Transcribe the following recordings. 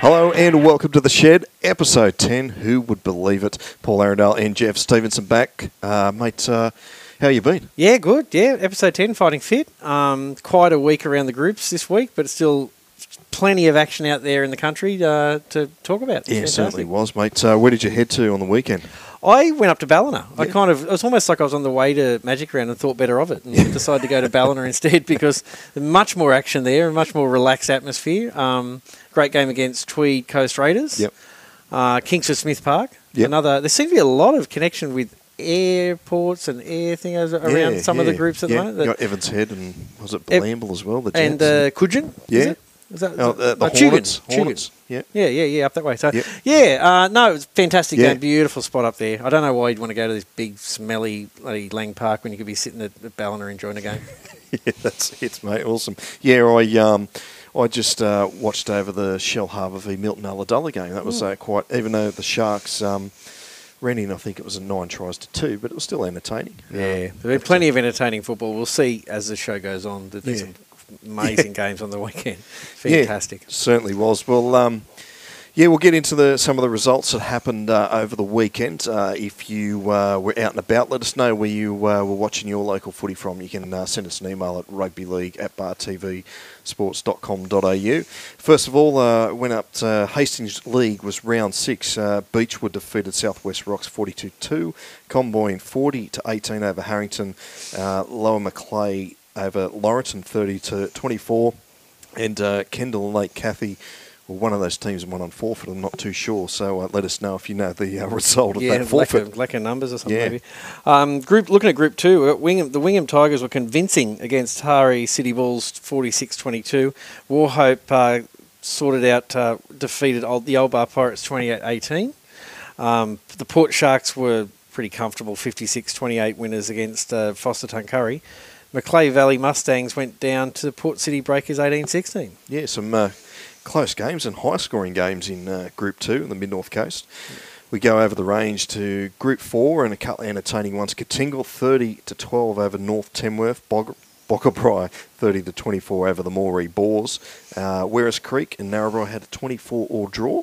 Hello and welcome to the Shed, episode 10. Who would believe it? Paul Arundel and Geoff Stevenson back. Uh, mate, uh, how you been? Yeah, good. Yeah, episode 10, Fighting Fit. Um, quite a week around the groups this week, but still plenty of action out there in the country uh, to talk about. Yeah, Fantastic. certainly was, mate. Uh, where did you head to on the weekend? I went up to Ballina. I kind of, it was almost like I was on the way to Magic Round and thought better of it and decided to go to Ballina instead because much more action there, a much more relaxed atmosphere. Um, great game against Tweed Coast Raiders. Yep. Uh, Kingsford Smith Park. Yep. Another, there seems to be a lot of connection with airports and air things around Yeah, some of the groups at yeah. the moment. That- got Evans Head and was it Bilambil as well? The and uh, Cudgen. Yeah. Is it? Is that, oh, the, the oh, Hornets. Tugun. Hornets. Yeah. Yeah, yeah, yeah, up that way. So, Yep. yeah, uh, no, it was fantastic Yeah. game, beautiful spot up there. I don't know why you'd want to go to this big, smelly, bloody Lang Park when you could be sitting at, at Ballina enjoying a game. yeah, that's it, mate. Awesome. Yeah, I um, I just uh, watched over the Shell Harbour v Milton Ulladulla game. That was uh, quite, even though the Sharks um, ran in, I think it was a nine tries to two, but it was still entertaining. Yeah, Um, there'll be plenty of entertaining football. We'll see as the show goes on. that There's Yeah. some amazing games on the weekend. Yeah, Fantastic. certainly was. Well, um, yeah, we'll get into the some of the results that happened uh, over the weekend. Uh, if you uh, were out and about, let us know where you uh, were watching your local footy from. You can uh, send us an email at rugbyleague at bartvsports.com.au. First of all, uh, went up to Hastings League was round six. Uh, Beechwood defeated Southwest Rocks 42-2. Comboyne 40 to 18 over Harrington. Uh, Lower Macleay over Laurieton 30 to 24. And uh, Kendall and Lake Cathie were one of those teams won on forfeit. I'm not too sure. So uh, let us know if you know the uh, result of Yeah, that lack forfeit. of, lack of numbers or something Yeah. maybe. Um, group looking at Group Two, uh, Wingham, the Wingham Tigers were convincing against Taree City Bulls 46-22. Wauchope uh, sorted out, uh, defeated old, the Old Bar Pirates 28-18. Um, the Port Sharks were pretty comfortable 56-28 winners against uh, Forster Tuncurry. Macleay Valley Mustangs went down to the Port City Breakers 18-16. Yeah, some uh, close games and high scoring games in uh, Group 2 in the Mid North Coast. We go over the range to Group 4 and a couple of entertaining ones. Kootingal 30 to 12 over North Tamworth. Bog- Boggabri 30 to 24 over the Moree Boars. Uh, Werris Creek and Narrabri had a 24 all draw.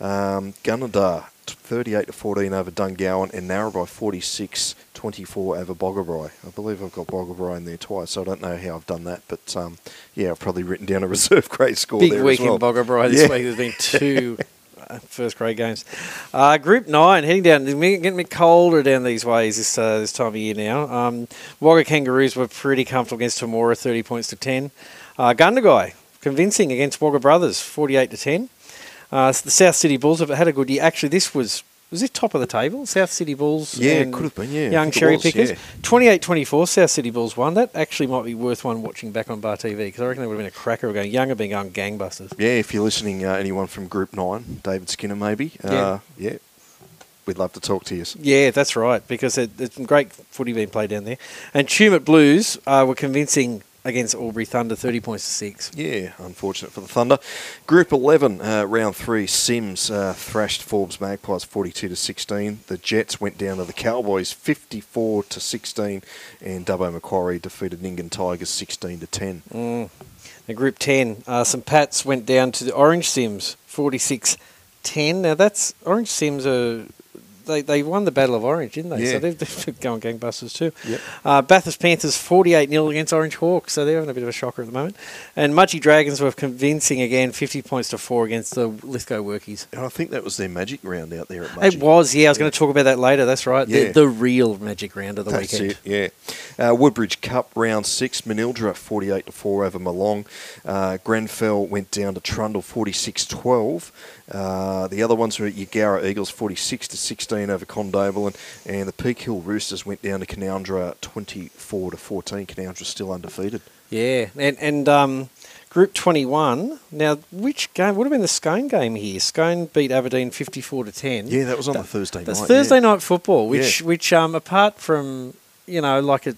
Um, Gunnedah 38 to 14 over Dungowan and Narrabri 46 24 over Boggabri. I believe I've got Boggabri in there twice, so I don't know how I've done that, but um, yeah, I've probably written down a reserve grade score Big there week as well. in Boggabri this Yeah. week. There's been two uh, first grade games. Uh, group nine heading down. Getting a bit colder down these ways this uh, this time of year now. Um, Wagga Kangaroos were pretty comfortable against Temora, 30 points to 10. Uh, Gundagai convincing against Wagga Brothers, 48 to 10. Uh, the South City Bulls have had a good year. Actually, this was. Was it top of the table? South City Bulls. Yeah, it could have been, yeah, Young cherry was, pickers. yeah. 28 24, South City Bulls won. That actually might be worth one watching back on Bar TV because I reckon that would have been a cracker of going. Young have been going gangbusters. Yeah, if you're listening, uh, anyone from Group 9, David Skinner maybe, uh, Yeah. yeah, we'd love to talk to you. Yeah, that's right, because it, there's some great footy being played down there. And Tumut Blues uh, were convincing against Albury Thunder, 30 points to 6. Yeah, unfortunate for the Thunder. Group 11, uh, round 3, CYMS uh, thrashed Forbes Magpies 42 to 16. The Jets went down to the Cowboys 54 to 16, and Dubbo Macquarie defeated Nyngan Tigers 16 to 10. Mm. And Group 10, uh, St Pat's went down to the Orange CYMS, 46 10. Now, that's Orange CYMS are. They, they won the Battle of Orange, didn't they? Yeah. So they've, they've going gangbusters too. Yep. Uh, Bathurst Panthers 48 0 against Orange Hawks, so they're having a bit of a shocker at the moment. And Mudgee Dragons were convincing again, 50 points to 4 against the Lithgow Workies. And I think that was their magic round out there at Mudgee. It was, yeah. I was going to talk about that later. That's right. Yeah. The, the real magic round of the That's weekend. it, yeah. Uh, Woodbridge Cup round six, Manildra 48 to 4 over Molong. Uh, Grenfell went down to Trundle 46 12. Uh, the other ones were Yagara Eagles 46 to 16 over Condable, And and the Peak Hill Roosters went down to Canowindra 24 to 14. Canowindra still undefeated. Yeah, and and um, Group Twenty One. Now, which game would have been the Scone game here? Scone beat Aberdeen fifty-four to ten. Yeah, that was on the Thursday That's night. Thursday yeah. night football, which Yeah. which um, apart from you know like it,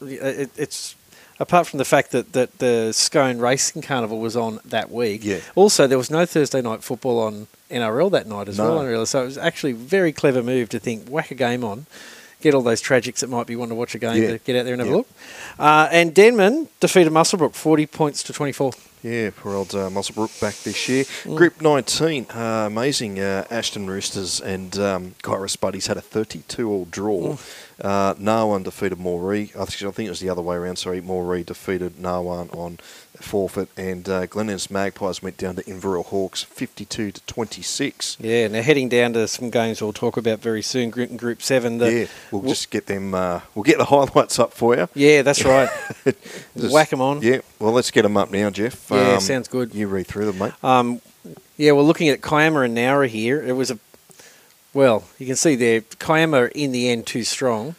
it, it's apart from the fact that, that the Scone Racing Carnival was on that week. Yeah. Also, there was no Thursday night football on NRL that night as No. well. I. So it was actually a very clever move to think whack a game on. Get all those tragics that might be wanting to watch a game Yeah. to get out there and have Yeah. a look. Uh, and Denman defeated Muswellbrook 40 points to 24. Yeah, poor old uh, Muswellbrook back this year. Group 19, uh, amazing. Uh, Ashton Roosters and um, Kairos Buddies had a 32 all draw. Uh, Narwan defeated Moree. I think, it was the other way around. Sorry, Moree defeated Narwan on forfeit, and uh, Glen Innes Magpies went down to Inverell Hawks 52 to 26. Yeah, now heading down to some games we'll talk about very soon. Group, group seven. Yeah, we'll just get them. Uh, we'll get the highlights up for you. Yeah, that's right. Just- Whack 'em on. Yeah, well, let's get them up now, Geoff. Yeah, sounds good. You read through them, mate. Um, yeah, well, looking at Kiama and Nowra here, it was a well. You can see there, Kiama in the end too strong.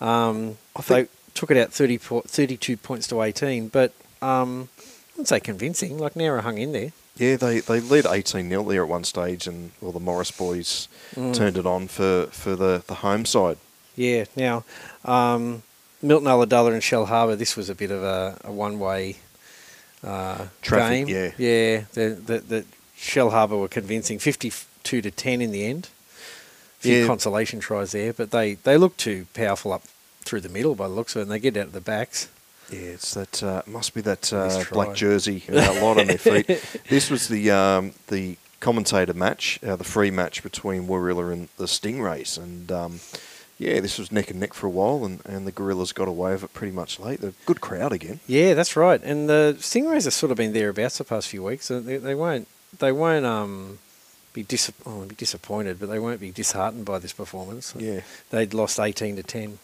Um, I they took it out 30, po- 32 points to eighteen, but um, I wouldn't say convincing. Like Nowra hung in there. Yeah, they, they led 18 0 there at one stage, and well, the Morris boys Mm. turned it on for, for the, the home side. Yeah. Now, um, Milton Ulladulla and Shell Harbour. This was a bit of a, a one-way uh, Traffic, game. yeah. Yeah. The, the, the Shell Harbour were convincing, fifty-two to ten in the end. A few Yeah. consolation tries there, but they they look too powerful up through the middle by the looks of it, and they get out of the backs. Yeah, it's that uh, must be that uh, black jersey, uh, light on their feet. This was the um, the commentator match, uh, the free match between Warilla and the Stingrays, and um, yeah, this was neck and neck for a while, and, and the Gorillas got away with it pretty much late. The good crowd again. Yeah, that's right. And the Stingrays have sort of been thereabouts the past few weeks. So they, they won't they won't um be dis- oh, be disappointed, but they won't be disheartened by this performance. Yeah, They'd lost eighteen to ten.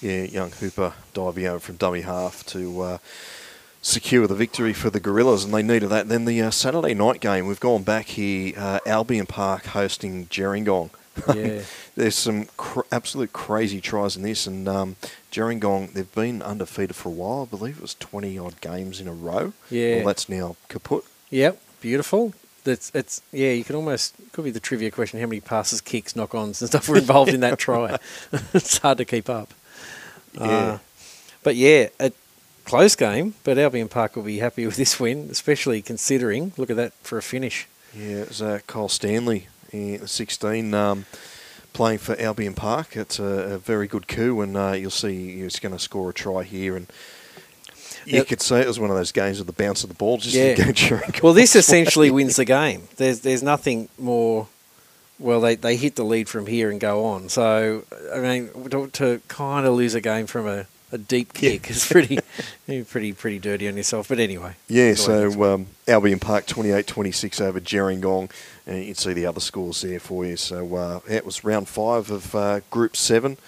yeah, young Hooper diving over from dummy half to. Uh, Secure the victory for the Gorillas, and they needed that. Then the uh, Saturday night game, we've gone back here. Uh, Albion Park hosting Gerringong. Yeah. There's some cr- absolute crazy tries in this, and um, Gerringong, they've been undefeated for a while. I believe it was 20 odd games in a row. Yeah. Well, that's now kaput. Yep, beautiful. That's it's yeah. You could almost could be the trivia question: how many passes, kicks, knock-ons, and stuff were involved in that try? it's hard to keep up. Yeah. Uh, but yeah, a close game. But Albion Park will be happy with this win, especially considering look at that for a finish. Yeah, it was uh, Kyle Stanley, in 16, um, playing for Albion Park. It's a, a very good coup, and uh, you'll see he's going to score a try here. And you could say it was one of those games with the bounce of the ball just Yeah. Well, this essentially wins the game. There's there's nothing more. Well, they, they hit the lead from here and go on. So I mean, to, to kind of lose a game from a, a deep Yeah. kick is pretty pretty pretty dirty on yourself. But anyway, Yeah, it's the way it so um, Albion Park 28-26 over Gerringong, and you can see the other scores there for you. So uh, yeah, it was round five of uh, Group Seven,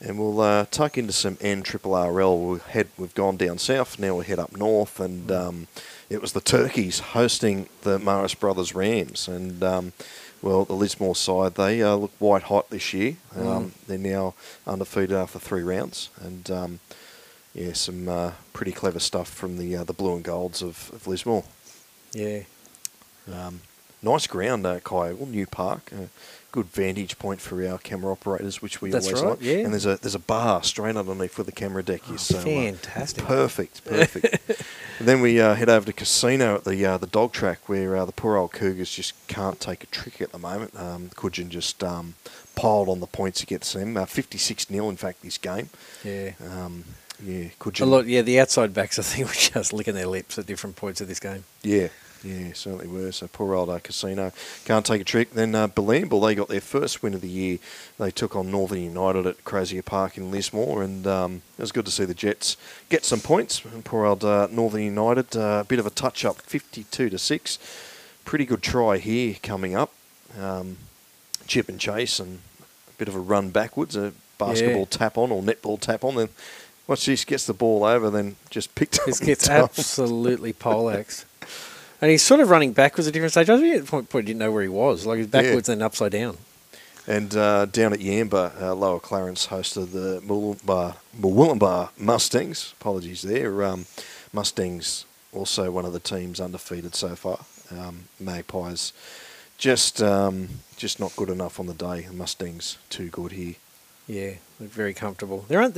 and we'll uh, tuck into some N Triple RL. We'll head, we've gone down south, now we'll head up north, and um, it was the Turkeys hosting the Marist Brothers Rams, and um, well, the Lismore side they uh, look white hot this year. Um, They're now undefeated after three rounds, and um, yeah, some uh, pretty clever stuff from the uh, the blue and golds of, of Lismore. yeah. Um, nice ground, uh, Kyogle, new park. Uh, good vantage point for our camera operators, which we That's always right, like. yeah. And there's a there's a bar straight underneath where the camera deck is. so, uh, fantastic. perfect, perfect. and then we uh, head over to casino at the uh, the dog track where uh, the poor old Cougars just can't take a trick at the moment. Um, just um, piled on the points against them. Uh, 56 0 in fact this game. Yeah. Um, yeah, Cudgen. A lot, yeah. The outside backs, I think, were just licking their lips at different points of this game. Yeah, yeah, certainly were. So poor old uh, Casino can't take a trick. Then uh, they got their first win of the year. They took on Northern United at Crozier Park in Lismore, and um, it was good to see the Jets get some points. And poor old uh, Northern United, uh, a bit of a touch up, 52 to six. Pretty good try here coming up. Um, chip and chase and a bit of a run backwards, a basketball Yeah. tap on or netball tap on. Then once this, gets the ball over, then just picked up. This gets absolutely poleaxed. And he's sort of running backwards at different stages. I think at point, point he didn't know where he was. Like he's backwards and upside down. And uh, down at Yamba, uh, Lower Clarence hosted the Murwillumbah, Murwillumbah Mustangs. Apologies there. Um, Mustangs also one of the teams undefeated so far. Um, Magpies just um, just not good enough on the day. The Mustangs too good here. Yeah, look very comfortable. There aren't.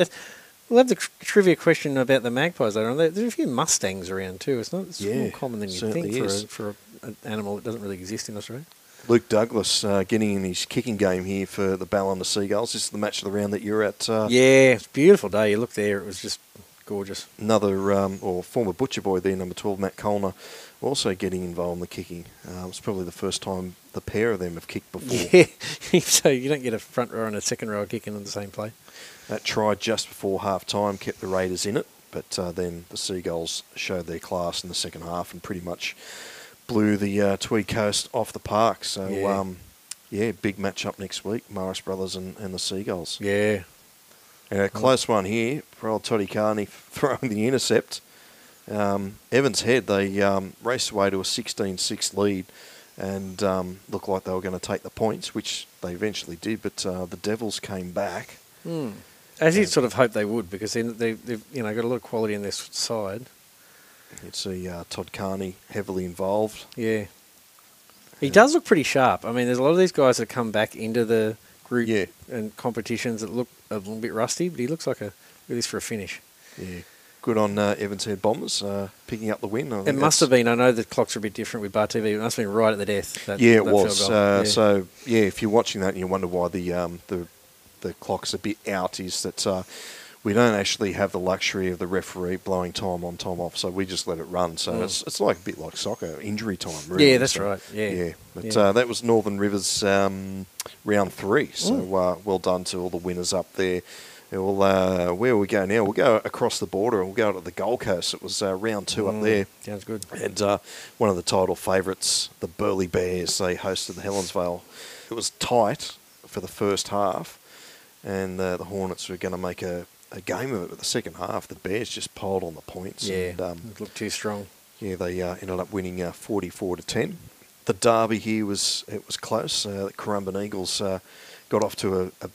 We'll have the tr- trivia question about the magpies later on. There's a few mustangs around too. It's not. It's Yeah, more common than you think for, a, for a, an animal that doesn't really exist in Australia. Luke Douglas uh, getting in his kicking game here for the Ballina Seagulls. This is the match of the round that you're at. Uh, yeah, it's a beautiful day. You look there, it was just gorgeous. Another, um, or former butcher boy there, number 12, Matt Colner, also getting involved in the kicking. Uh, it's probably the first time the pair of them have kicked before. Yeah, so you don't get a front row and a second row kicking in the same play. That try just before half time kept the Raiders in it, but uh, then the Seagulls showed their class in the second half and pretty much blew the uh, Tweed Coast off the park. So, Yeah. um, yeah, big match up next week, Marist Brothers and, and the Seagulls. Yeah, And a close one here for old Toddy Carney throwing the intercept. Um, Evans Head, they um, raced away to a 16-6 lead and um, looked like they were going to take the points, which they eventually did, but uh, the Devils came back. Hmm. As you'd sort of hope they would, because then they, they've you know got a lot of quality in this side. You'd see uh, Todd Carney heavily involved. Yeah, he does look pretty sharp. I mean, there's a lot of these guys that come back into the group Yeah. and competitions that look a little bit rusty, but he looks like a really for a finish. Yeah, good on uh, Evans Head Bombers uh, picking up the win. I It must have been. I know the clocks are a bit different with Bar TV. It must have been right at the death. That, Yeah, it was. Uh, Yeah. So yeah, if you're watching that and you wonder why the um, the the clock's a bit out, is that uh, we don't actually have the luxury of the referee blowing time on, time off, so we just let it run. So Mm. it's it's like a bit like soccer, injury time. Really. Yeah, that's So, right. Yeah. yeah. But Yeah. Uh, that was Northern Rivers um, round three. So Mm. uh, well done to all the winners up there. We'll, uh, where we go now? We'll go across the border and we'll go to the Gold Coast. It was uh, round two up Mm, there. Sounds good. And uh, one of the title favourites, the Burleigh Bears, they hosted the Helensvale. It was tight for the first half, and uh, the Hornets were going to make a, a game of it. But the second half, the Bears just piled on the points. Yeah, And, um, it looked too strong. yeah, they uh, ended up winning uh, 44 to 10. The derby here was it was close. Uh, the Currumbin Eagles uh, got off to a, a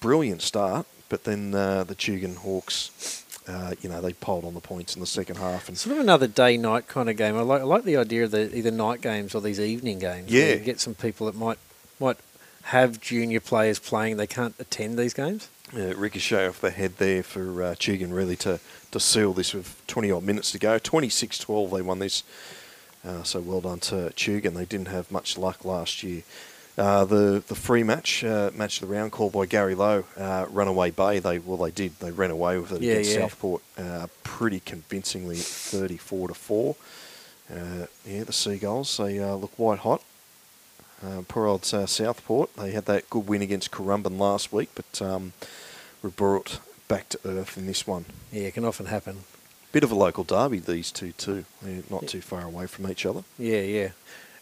brilliant start, but then uh, the Tugun Hawks, uh, you know, they piled on the points in the second half. And Sort of another day-night kind of game. I like, I like the idea of the either night games or these evening games. Yeah. you get some people that might might have junior players playing. They can't attend these games. uh, ricochet off the head there for uh, Tugun really to, to seal this with 20 odd minutes to go. 26 12 they won this. Uh, so well done to Tugun. They didn't have much luck last year. Uh, the the free match, uh, match of the round, called by Gary Lowe, uh, Runaway Bay. They well they did. They ran away with it Yeah, against yeah. Southport, uh, pretty convincingly, thirty four to four. Uh, yeah, the Seagulls they uh, look white hot. Uh, poor old uh, Southport. They had that good win against Currumbin last week, but um, were brought back to earth in this one. Yeah, it can often happen. Bit of a local derby, these two too. They're not too far away from each other. Yeah, yeah.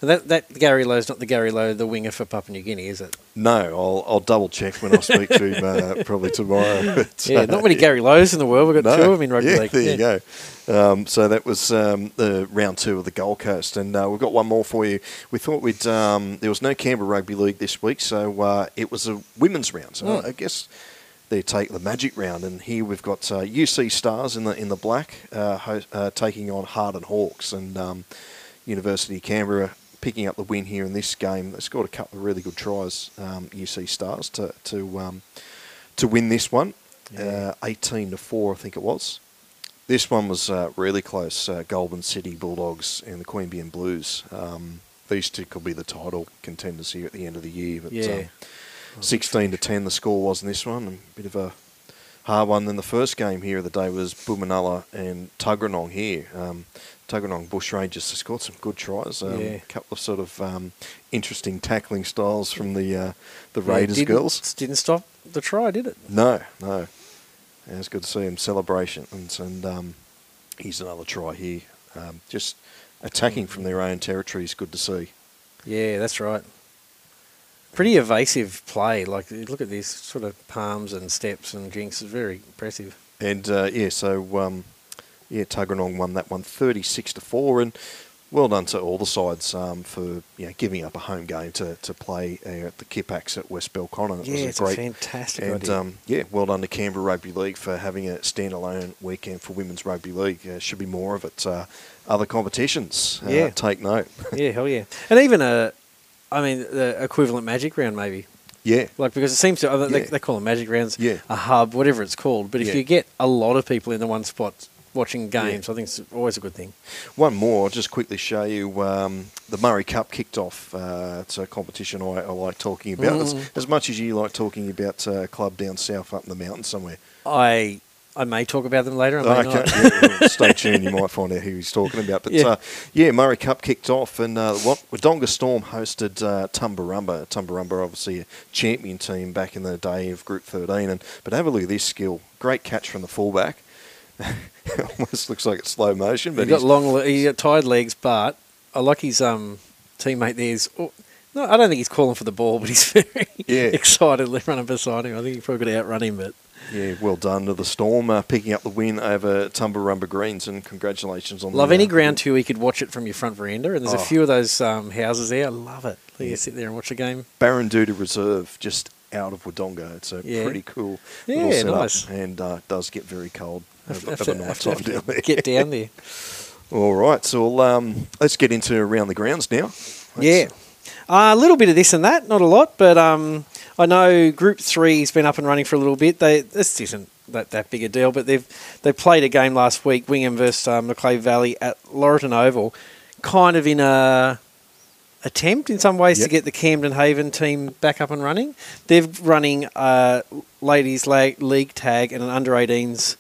That that Gary Lowe's not the Gary Lowe, the winger for Papua New Guinea, is it? No, I'll, I'll double check when I speak to him uh, probably tomorrow. But, Yeah, uh, not many Gary Lowe's in the world. We've got no. two of them in rugby yeah, league. There yeah. you go. Um, so that was um, the round two of the Gold Coast, and uh, we've got one more for you. We thought we'd. Um, there was no Canberra Rugby League this week, so uh, it was a women's round. So Mm. I guess they take the Magic round, and here we've got uh, UC Stars in the in the black uh, ho- uh, taking on Harden Hawks, and um, University of Canberra picking up the win here in this game. They scored a couple of really good tries, um, UC Stars, to to um, to win this one, Yeah. uh, eighteen to four, I think it was. This one was uh, really close. Uh, Goulburn City Bulldogs and the Queanbeyan Blues. Um, these two could be the title contenders here at the end of the year. But, Yeah. um, 16 to 10 the score was in this one. A bit of a hard one. Then the first game here of the day was Boomanalla and Tuggeranong here. Um, Tuggeranong Bushrangers they scored some good tries. Um, Yeah. A couple of sort of um, interesting tackling styles from the uh, the Yeah, Raiders didn't, girls. Didn't stop the try, did it? No, no. Yeah, it's good to see him celebration. And, and um, here's another try here. Um, just attacking from their own territory is good to see. Yeah, that's right. Pretty evasive play. Like, look at these sort of palms and steps and jinks. It's very impressive. And uh, yeah, so um, yeah, Tuggeranong won that one 36 to 4. And well done to all the sides um, for you know, giving up a home game to, to play uh, at the Kipax at West Belconnen. It yeah, was it's a great a fantastic And idea. um, yeah, well done to Canberra Rugby League for having a standalone weekend for women's rugby league. Uh, should be more of it. Uh, other competitions, uh, Yeah. take note. yeah, hell yeah. And even a, I mean, the equivalent magic round maybe. yeah, Like because it seems to uh, they, Yeah. they call them magic rounds, Yeah. a hub, whatever it's called. But if Yeah. you get a lot of people in the one spot watching games, I think it's always a good thing. One more, I'll just quickly show you. Um, the Murray Cup kicked off. Uh, it's a competition I, I like talking about. As, Mm. as much as you like talking about uh, club down south up in the mountains somewhere. I I may talk about them later. I may Okay, not. yeah, well, stay tuned. You might find out who he's talking about. But Yeah. yeah, uh, yeah Murray Cup kicked off, and uh, what Wodonga Storm hosted uh, Tumbarumba. Tumbarumba, obviously a champion team back in the day of Group 13. And but have a look at this skill. Great catch from the fullback. Almost looks like it's slow motion, But He but got long, he got tired legs, but I like his um, teammate there's. Oh, no, I don't think he's calling for the ball, but he's very Yeah. excited running beside him. I think he probably got to outrun him, but yeah, well done to the Storm, uh, picking up the win over Tumbarumba Greens, and congratulations on love the, any uh, ground too. You could watch it from your front veranda, and there's a Oh. few of those um, houses there. I love it. You Yeah. sit there and watch the game. Baranduda Reserve, just out of Wodonga. It's a Yeah. pretty cool Yeah, nice. and uh, does get very cold Have- over, have over to- night have to- time down there. Get down there. All right, so we'll, um, let's get into around the grounds now. Let's- Yeah. Uh, a little bit of this and that, not a lot, but um, I know Group Three's been up and running for a little bit. They this isn't that, that big a deal, but they've they played a game last week, Wingham versus um, Macleay Valley at Laurieton Oval, kind of in a attempt in some ways to get the Camden Haven team back up and running. They're running a ladies league tag and an under 18s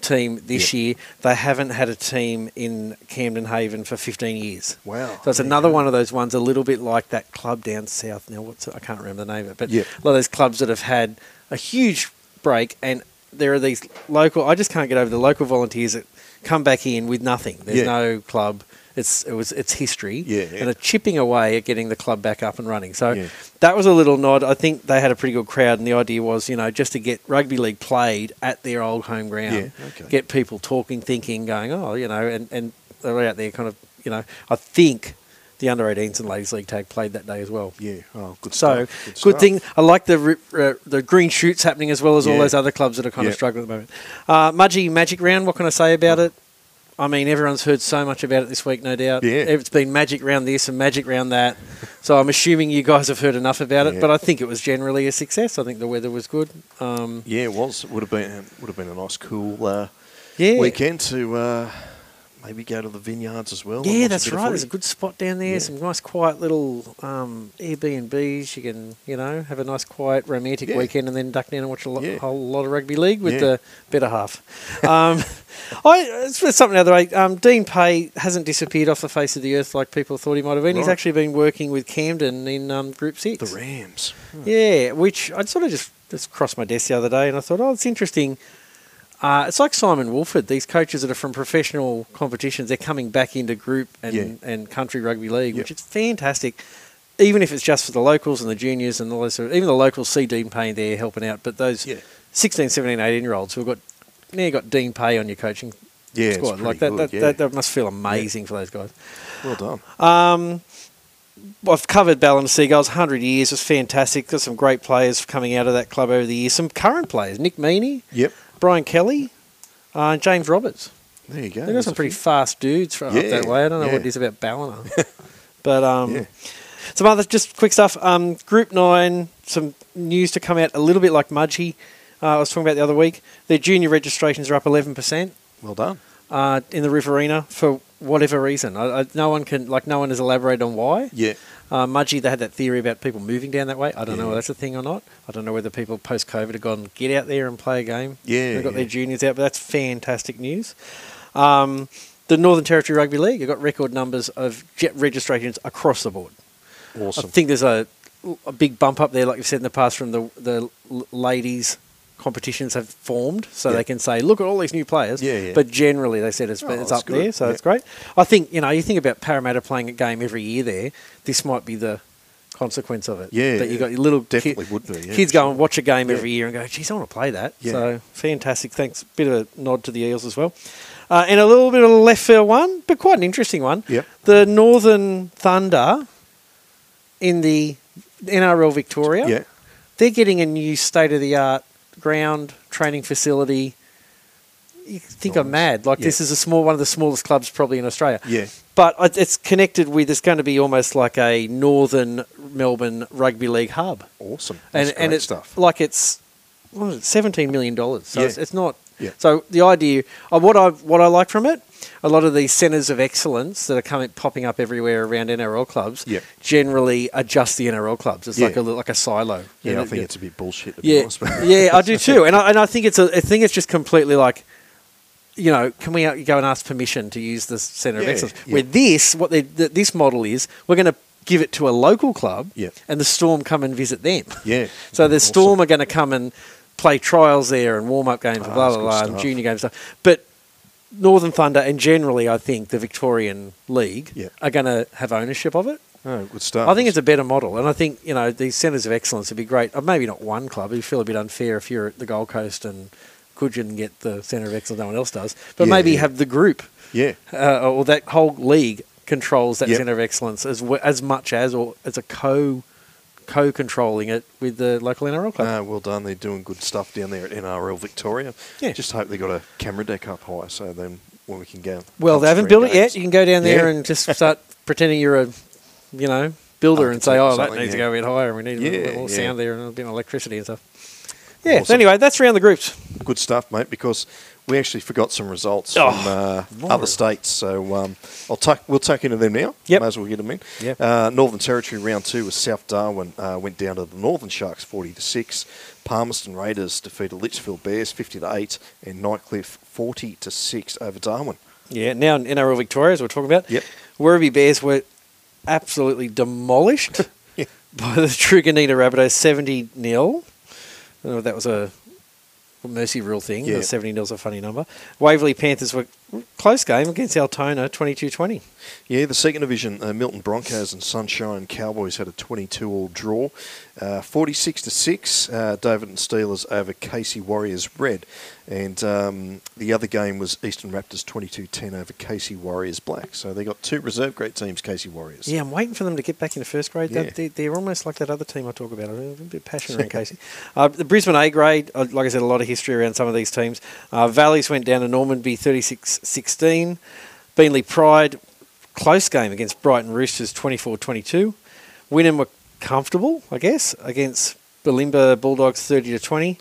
team this Yep. year. They haven't had a team in Camden Haven for 15 years. Wow. So it's another one of those ones, a little bit like that club down south. Now, what's it? I can't remember the name of it, but Yeah. a lot of those clubs that have had a huge break, and there are these local. I just can't get over the local volunteers that come back in with nothing. There's Yeah. no club. It's it was it's history, Yeah, yeah. and are chipping away at getting the club back up and running. So Yeah. that was a little nod. I think they had a pretty good crowd, and the idea was, you know, just to get rugby league played at their old home ground, Yeah, okay. get people talking, thinking, going, oh, you know, and and they're out there kind of, you know, I think the under 18s and ladies league tag played that day as well. Yeah, oh, good So stuff. good, stuff. thing. I like the uh, the green shoots happening as well as all those other clubs that are kind Yeah. of struggling at the moment. Uh, Mudgee Magic Round. What can I say about it? I mean, everyone's heard so much about it this week, no doubt. Yeah. It's been Magic Round this and Magic Round that. So I'm assuming you guys have heard enough about it, Yeah. but I think it was generally a success. I think the weather was good. Um, Yeah, it was. Would have been would have been a nice, cool uh, yeah. weekend to uh, maybe go to the vineyards as well. Yeah, that's right. There's a good spot down there. Yeah. Some nice, quiet little um, Airbnbs. You can, you know, have a nice, quiet, romantic Yeah. weekend, and then duck down and watch a lo- Yeah. whole lot of rugby league with the better half. um, I it's just something the other way. Um, Dean Pay hasn't disappeared off the face of the earth like people thought he might have been. He's actually been working with Camden in um, Group Six. The Rams. Yeah, which I'd sort of just, just crossed my desk the other day and I thought, oh, it's interesting. Uh, it's like Simon Woolford. These coaches that are from professional competitions, they're coming back into group and, Yeah. and country rugby league, which is fantastic. Even if it's just for the locals and the juniors and all this, even the locals see Dean Pay there helping out. But those Yeah. 16, 17, 18 year olds who've got now you've got Dean Pay on your coaching Yeah, squad. Like that, good, that, yeah. that, that must feel amazing for those guys. Well done. Um, I've covered Ballina Seagulls, 100 years, was fantastic. Got some great players coming out of that club over the years. Some current players, Nick Meaney, Yep. Brian Kelly, uh, and James Roberts. There you go. They've got some pretty few. fast dudes from up that way. I don't know what it is about Ballina. but um, Yeah. some other just quick stuff. Um, Group 9, some news to come out a little bit like Mudgee. Uh, I was talking about the other week. Their junior registrations are up 11% Well done. uh, in the Riverina for whatever reason. I, I, no one can, like, no one has elaborated on why. Yeah. Uh, Mudgee, they had that theory about people moving down that way. I don't know Yeah. whether that's a thing or not. I don't know whether people post COVID have gone, get out there and play a game. Yeah, They've got their juniors out, but that's fantastic news. Um, the Northern Territory Rugby League have got record numbers of jet registrations across the board. Awesome. I think there's a, a big bump up there, like you've said in the past, from the, the ladies competitions have formed, so Yeah. they can say, look at all these new players. Yeah, yeah. But generally, they said it's, Oh, it's up good. there, so Yeah. it's great. I think you know, you think about Parramatta playing a game every year. There, this might be the consequence of it. Yeah, that you got your little Definitely ki- would be, yeah, kids for go and watch a game Yeah. every year and go, geez, I want to play that. Yeah. So fantastic. Thanks. Bit of a nod to the Eels as well. Uh, and a little bit of a left field one, but quite an interesting one. Yep. The Northern Thunder in the NRL Victoria. Yeah. They're getting a new state of the art ground training facility. You think I'm mad. Like Yeah. this is a small one of the smallest clubs probably in Australia. Yeah. But it's connected with. It's going to be almost like a Northern Melbourne rugby league hub, Awesome. and That's and great it's stuff. like it's what is it, seventeen million dollars. So Yeah. it's, it's not. Yeah. So the idea, uh, what I what I like from it, a lot of these centres of excellence that are coming popping up everywhere around NRL clubs Yep. generally adjust the NRL clubs. It's like a like a silo. Yeah, You I think yeah. it's a bit bullshit. To Yeah, honest, yeah, I do too, and I, and I think it's a I think it's just completely like, you know, can we go and ask permission to use the centre of excellence? yeah. Where this, what they, th- this model is, we're going to give it to a local club, Yeah. and the Storm come and visit them. yeah. So the Awesome. Storm are going to come and play trials there and warm up games and Ah, blah blah blah and junior games stuff. But Northern Thunder and generally, I think the Victorian League are going to have ownership of it. Oh, good stuff. I think it's a better model, and I think you know these centres of excellence would be great. Uh, Maybe not one club; you feel a bit unfair if you're at the Gold Coast and Cudgen get the centre of excellence, no one else does. But Yeah, maybe yeah. have the group yeah. uh, or that whole league controls that Yep. centre of excellence as w- as much as or as a co co controlling it with the local NRL club. No, well done. They're doing good stuff down there at NRL Victoria. Yeah. Just hope they got a camera deck up high, so then when we can go. well, they haven't built it yet. You can go down there Yeah. and just start pretending you're a you know builder and say, "Oh, that needs to go a bit higher. and We need a little bit more yeah. sound there and a bit more electricity and stuff." Yeah. So anyway, that's around the groups. Good stuff, mate. Because we actually forgot some results Oh, from uh, other states, so um, I'll tuck. We'll tuck into them now. Yep. Might as well get them in. Yep. Uh, Northern Territory round two was South Darwin uh, went down to the Northern Sharks forty to six. Palmerston Raiders defeated Litchfield Bears fifty to eight, and Nightcliff forty to six over Darwin. Yeah, now in NRL Victoria, as we're talking about, Yep. Werribee Bears were absolutely demolished Yeah. by the Truganina Rabbitohs 70 0. I don't know if that was a mercy rule thing. Yeah. The 70 nil's a funny number. Waverley Panthers were close game against Altona 22 20. Yeah, the second division, uh, Milton Broncos and Sunshine Cowboys had a 22-all draw, uh, 46 to six. Uh, David and Steelers over Casey Warriors Red, and um, the other game was Eastern Raptors 22-10 over Casey Warriors Black. So they got two reserve grade teams, Casey Warriors. Yeah, I'm waiting for them to get back into first grade. They're, Yeah. they're, they're almost like that other team I talk about. I'm a bit passionate around Casey. Uh, the Brisbane A grade, uh, like I said, a lot of history around some of these teams. Uh, Valleys went down to Normanby 36 16. Beenleigh Pride, close game against Brighton Roosters 24 22. Wynnum were comfortable, I guess, against Bulimba Bulldogs 30 to 20.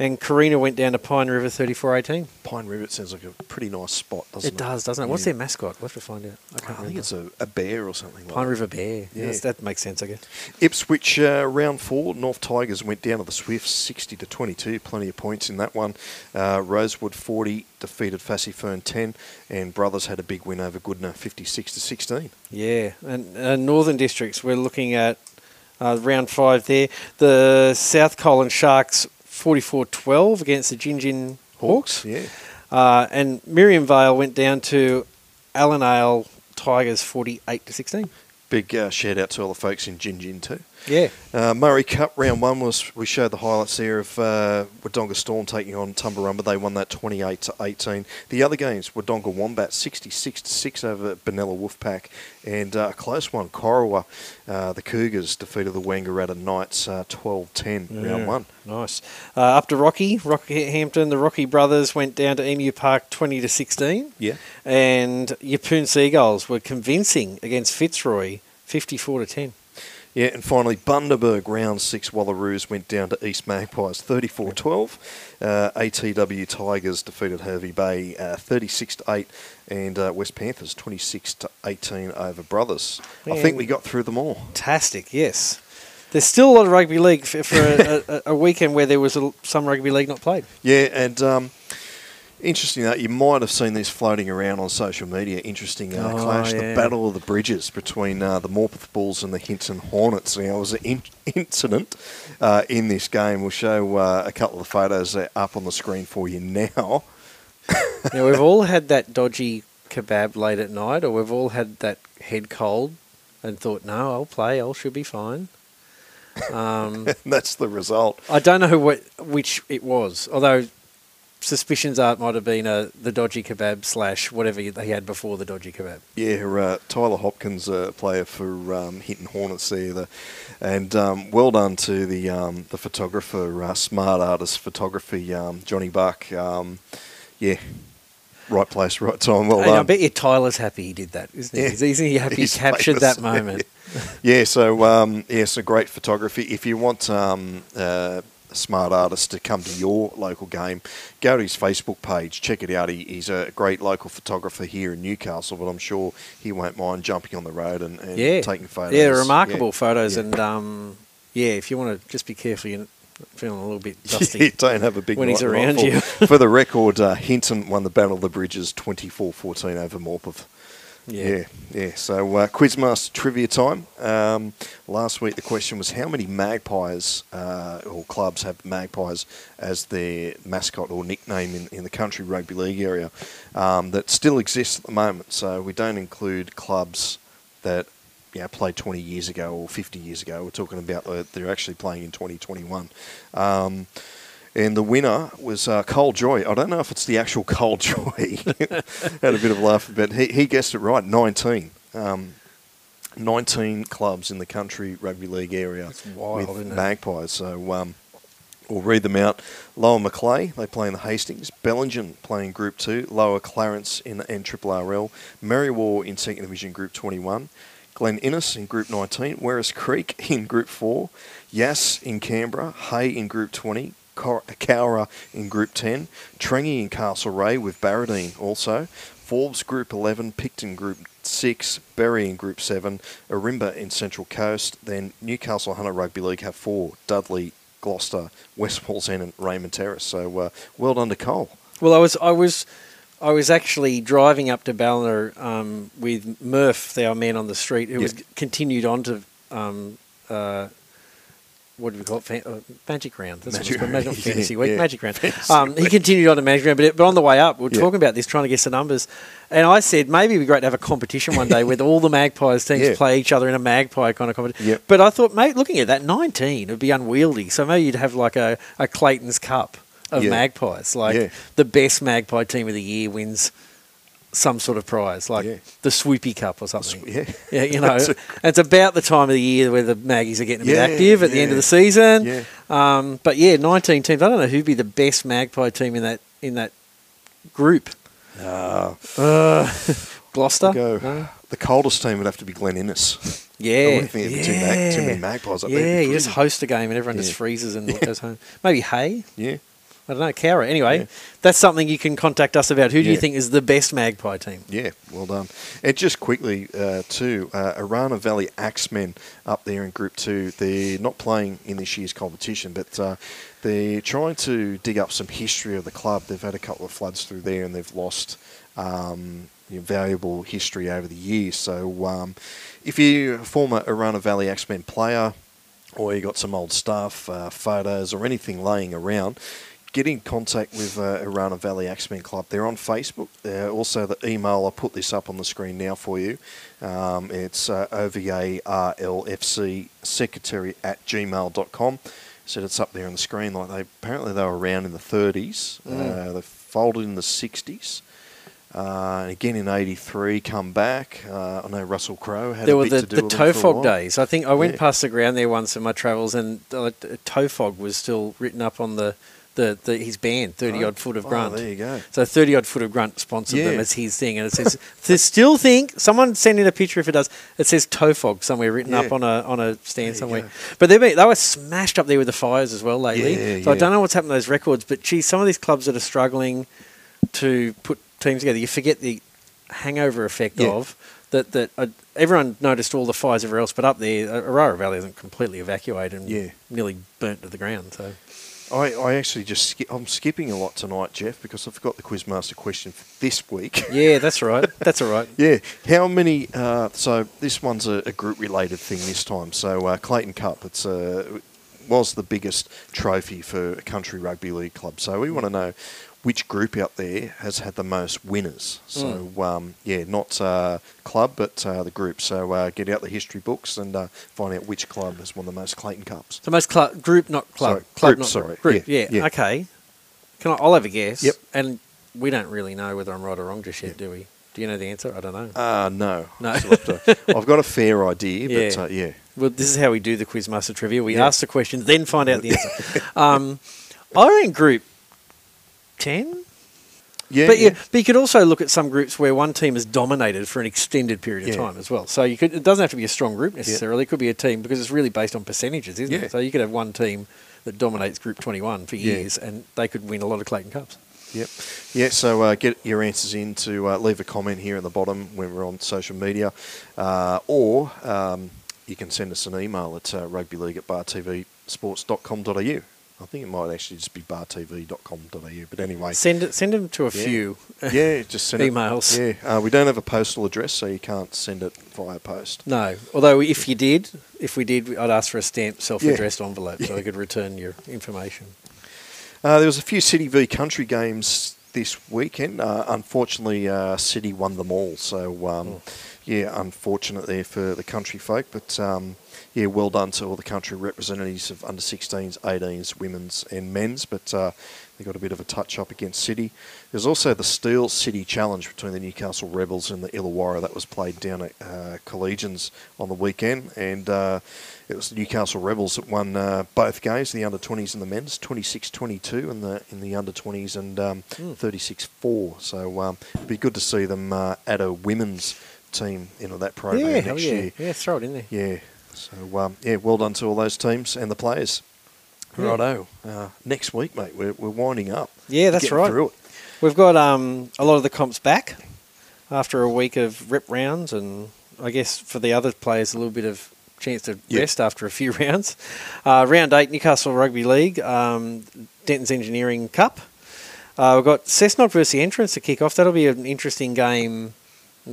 And Carina went down to Pine River 3418. Pine River sounds like a pretty nice spot, doesn't it? It does, doesn't it? What's Yeah. their mascot? We'll have to find out. I I can't think remember. it's a, a bear or something. like Pine that. River Bear. Yeah. Yes, that makes sense, I guess. Ipswich uh, round four, North Tigers went down to the Swifts, sixty to twenty-two. Plenty of points in that one. Uh, Rosewood forty defeated Fassifern ten, and Brothers had a big win over Goodna, fifty-six to sixteen. Yeah, and uh, Northern Districts, we're looking at uh, round five there. The South Kolan Sharks 44 12 against the Gin Gin Hawks. yeah. Uh, and Miriam Vale went down to Allen Ale Tigers 48 to 16. Big uh, shout out to all the folks in Gin Gin too. Yeah. Uh, Murray Cup round one was we showed the highlights there of uh, Wodonga Storm taking on Tumbarumba. They won that twenty eight to eighteen. The other games Wodonga Wombat sixty six to six over Benalla Wolfpack, and uh, a close one Corowa. Uh, the Cougars defeated the Wangaratta Knights uh, 12-10 Yeah. round one. Nice. Uh, up to Rocky, Rockhampton, the Rocky brothers went down to Emu Park 20 to 16. Yeah. And Yeppoon Seagulls were convincing against Fitzroy 54 to 10. Yeah, and finally, Bundaberg round six Wallaroos went down to East Magpies 34 12. Uh, ATW Tigers defeated Hervey Bay uh, 36 to 8, and uh, West Panthers 26 to 18 over Brothers. I think we got through them all. Fantastic, yes. There's still a lot of rugby league for, for a, a, a weekend where there was a, some rugby league not played. Yeah, and um, interesting that you might have seen this floating around on social media. Interesting uh, Oh, clash, yeah. the battle of the bridges between uh, the Morpeth Bulls and the Hinton Hornets. Now, it was an in- incident uh, in this game. We'll show uh, a couple of photos uh, up on the screen for you now. now, we've all had that dodgy kebab late at night, or we've all had that head cold and thought, no, I'll play, I'll should be fine. Um, That's the result. I don't know what, which it was, although suspicions are it might have been uh, the dodgy kebab slash whatever they had before the dodgy kebab. Yeah, uh, Tyler Hopkins, uh, player for um, Hinton Hornets there, the, and um, well done to the um, the photographer, uh, smart artist photography, um, Johnny Buck. Um, yeah, right place, right time. Well And I bet you Tyler's happy he did that, isn't he? Yeah. He's, isn't he happy He's he captured famous. that moment? yeah, so um, yeah, so great photography. If you want um, uh, smart artist to come to your local game, go to his Facebook page, check it out. He, he's a great local photographer here in Newcastle, but I'm sure he won't mind jumping on the road and, and yeah, taking photos. Yeah, remarkable Yeah. photos, Yeah. and um, yeah, if you want to just be careful, you're feeling a little bit Yeah, dusty. don't have a big when he's around you. For the record, uh, Hinton won the Battle of the Bridges 24-14 over Morpeth. Yeah, yeah. So uh, Quizmaster trivia time. Um, last week the question was how many magpies uh, or clubs have magpies as their mascot or nickname in, in the country rugby league area um, that still exists at the moment. So we don't include clubs that know, played 20 years ago or 50 years ago. We're talking about the, they're actually playing in 2021. Um, and the winner was uh, Cole Joy. I don't know if it's the actual Cole Joy. Had a bit of a laugh, but he, he guessed it right. 19. Um, 19 clubs in the country rugby league area wild, with magpies. So um, we'll read them out. Lower Macleay, they play in the Hastings. Bellingen playing Group 2. Lower Clarence in the NRRL. Merriwa in Second Division Group 21. Glen Innes in Group 19. Werris Creek in Group 4. Yass in Canberra. Hay in Group 20. Cowra in Group 10. Trangie in Castlereagh with Baradine also. Forbes Group 11. Picton Group 6. Berry in Group 7. Arimba in Central Coast. Then Newcastle Hunter Rugby League have four. Dudley, Gloucester, West Wallsend and Raymond Terrace. So uh, well done to Cole. Well, I was I was I was actually driving up to Ballina um, with Murph, our man on the street, who was continued on to um, uh, what do we call it? Fan- uh, Magic Round. That's Magic what Fantasy Week. yeah. Magic Round. Um, he continued on to Magic Round, but, it, but on the way up, we are Yeah. talking about this, trying to guess the numbers, and I said maybe it'd be great to have a competition one day where all the Magpies teams Yeah. play each other in a Magpie kind of competition. Yep. But I thought, mate, looking at that, nineteen would be unwieldy. So maybe you'd have like a, a Clayton's Cup of. Magpies, like the best Magpie team of the year wins some sort of prize, like Yeah. the Swoopy Cup or something. Yeah. Yeah, you know, it's about the time of the year where the Maggies are getting a bit Yeah, active at the end of the season. Yeah. Um, but yeah, 19 teams. I don't know who'd be the best Magpie team in that in that group. Uh, Uh, Gloucester. Go. No? The coldest team would have to be Glen Innes. Yeah, I it'd too mag- too many magpies up yeah, there. You just host a game and everyone Yeah. just freezes and goes home. Maybe Hay. Yeah. I don't know, Cowra. Anyway, Yeah. that's something you can contact us about. Who do you think is the best Magpie team? Yeah, well done. And just quickly, uh, too, uh, Orara Valley Axemen up there in Group 2, they're not playing in this year's competition, but uh, they're trying to dig up some history of the club. They've had a couple of floods through there and they've lost um, valuable history over the years. So um, if you're a former Orara Valley Axemen player, or you've got some old stuff, uh, photos, or anything laying around, get in contact with uh, Orara Valley Axemen Club. They're on Facebook. Uh, also, the email, I'll put this up on the screen now for you. Um, it's uh, OVARLFC secretary at gmail.com. Said it's up there on the screen. Like they Apparently, they were around in the 30s. Mm. Uh, they folded in the 60s. Uh, and again in '83, come back. Uh, I know Russell Crowe had there a were bit the, to do the with them for a Tofog days. I think I went Yeah. past the ground there once in my travels, and uh, Tofog was still written up on the, the, the his band, Thirty Odd Foot of Oh, Grunt. there you go. So Thirty Odd Foot of Grunt sponsored them as his thing, and it says they still think someone send in a picture if it does. It says Tofog somewhere written up on a on a stand somewhere. go. But they they were smashed up there with the fires as well lately. Yeah, so I don't know what's happened to those records, but gee, some of these clubs that are struggling to put teams together, you forget the hangover effect Yeah. of that. That uh, everyone noticed all the fires everywhere else, but up there, uh, Orara Valley isn't completely evacuated and Yeah. nearly burnt to the ground. So I, I actually just I'm skipping a lot tonight, Geoff, because I forgot the quizmaster question for this week. yeah, that's right. That's all right. Yeah, how many? Uh, so this one's a, a group-related thing this time. So uh, Clayton Cup, it's uh, was the biggest trophy for a country rugby league club. So we want to know which group out there has had the most winners. So um, yeah, not uh, club, but uh, the group. So uh, get out the history books and uh, find out which club has won the most Clayton Cups. So most club group, not club. Sorry, club, group, not sorry. group. Yeah, Yeah, yeah. Okay. Can I? I'll have a guess. Yep. And we don't really know whether I'm right or wrong just yet, do we? Do you know the answer? I don't know. Uh, no. No. Still have to- I've got a fair idea, but Yeah. uh, yeah. well, this is how we do the Quizmaster trivia. We ask the questions, then find out the answer. um, I reckon group ten. Yeah, but yeah, but you could also look at some groups where one team has dominated for an extended period of Yeah. time as well. So you could it doesn't have to be a strong group necessarily. It could be a team because it's really based on percentages, isn't Yeah. it? So you could have one team that dominates Group 21 for Yeah. years, and they could win a lot of Clayton Cups. Yep. Yeah, so uh, get your answers in to uh, leave a comment here at the bottom when we're on social media, uh, or um, you can send us an email at uh, rugbyleague at bartvsports.com.au. I think it might actually just be bartv.com.au, but anyway. Send it, send them to a Yeah. few. Yeah, just send Emails. It. Yeah, uh, we don't have a postal address, so you can't send it via post. No, although if you did, if we did, I'd ask for a stamped, self-addressed envelope so I could return your information. Uh, there was a few City v Country games this weekend. Uh, unfortunately, uh, City won them all. So, um, Oh. yeah, unfortunate there for the country folk. But um, yeah, well done to all the country representatives of under 16s, 18s, women's, and men's. But uh, they got a bit of a touch up against City. There's also the Steel City Challenge between the Newcastle Rebels and the Illawarra that was played down at uh, Collegians on the weekend, and uh, it was the Newcastle Rebels that won uh, both games, the under 20s and the men's, 26-22 in the in the under 20s and um, Mm. 36-4. So um, it'd be good to see them uh, add a women's team into that program yeah, next yeah, year. yeah, throw it in there. Yeah. So um, yeah, well done to all those teams and the players. Yeah. Righto. Uh, next week, mate, we're, we're winding up. Yeah, that's right. Through it. We've got um, a lot of the comps back after a week of rip rounds, and I guess for the other players, a little bit of chance to Yeah. rest after a few rounds. Uh, round eight, Newcastle Rugby League, um, Denton's Engineering Cup. Uh, we've got Cessnock versus the Entrance to kick off. That'll be an interesting game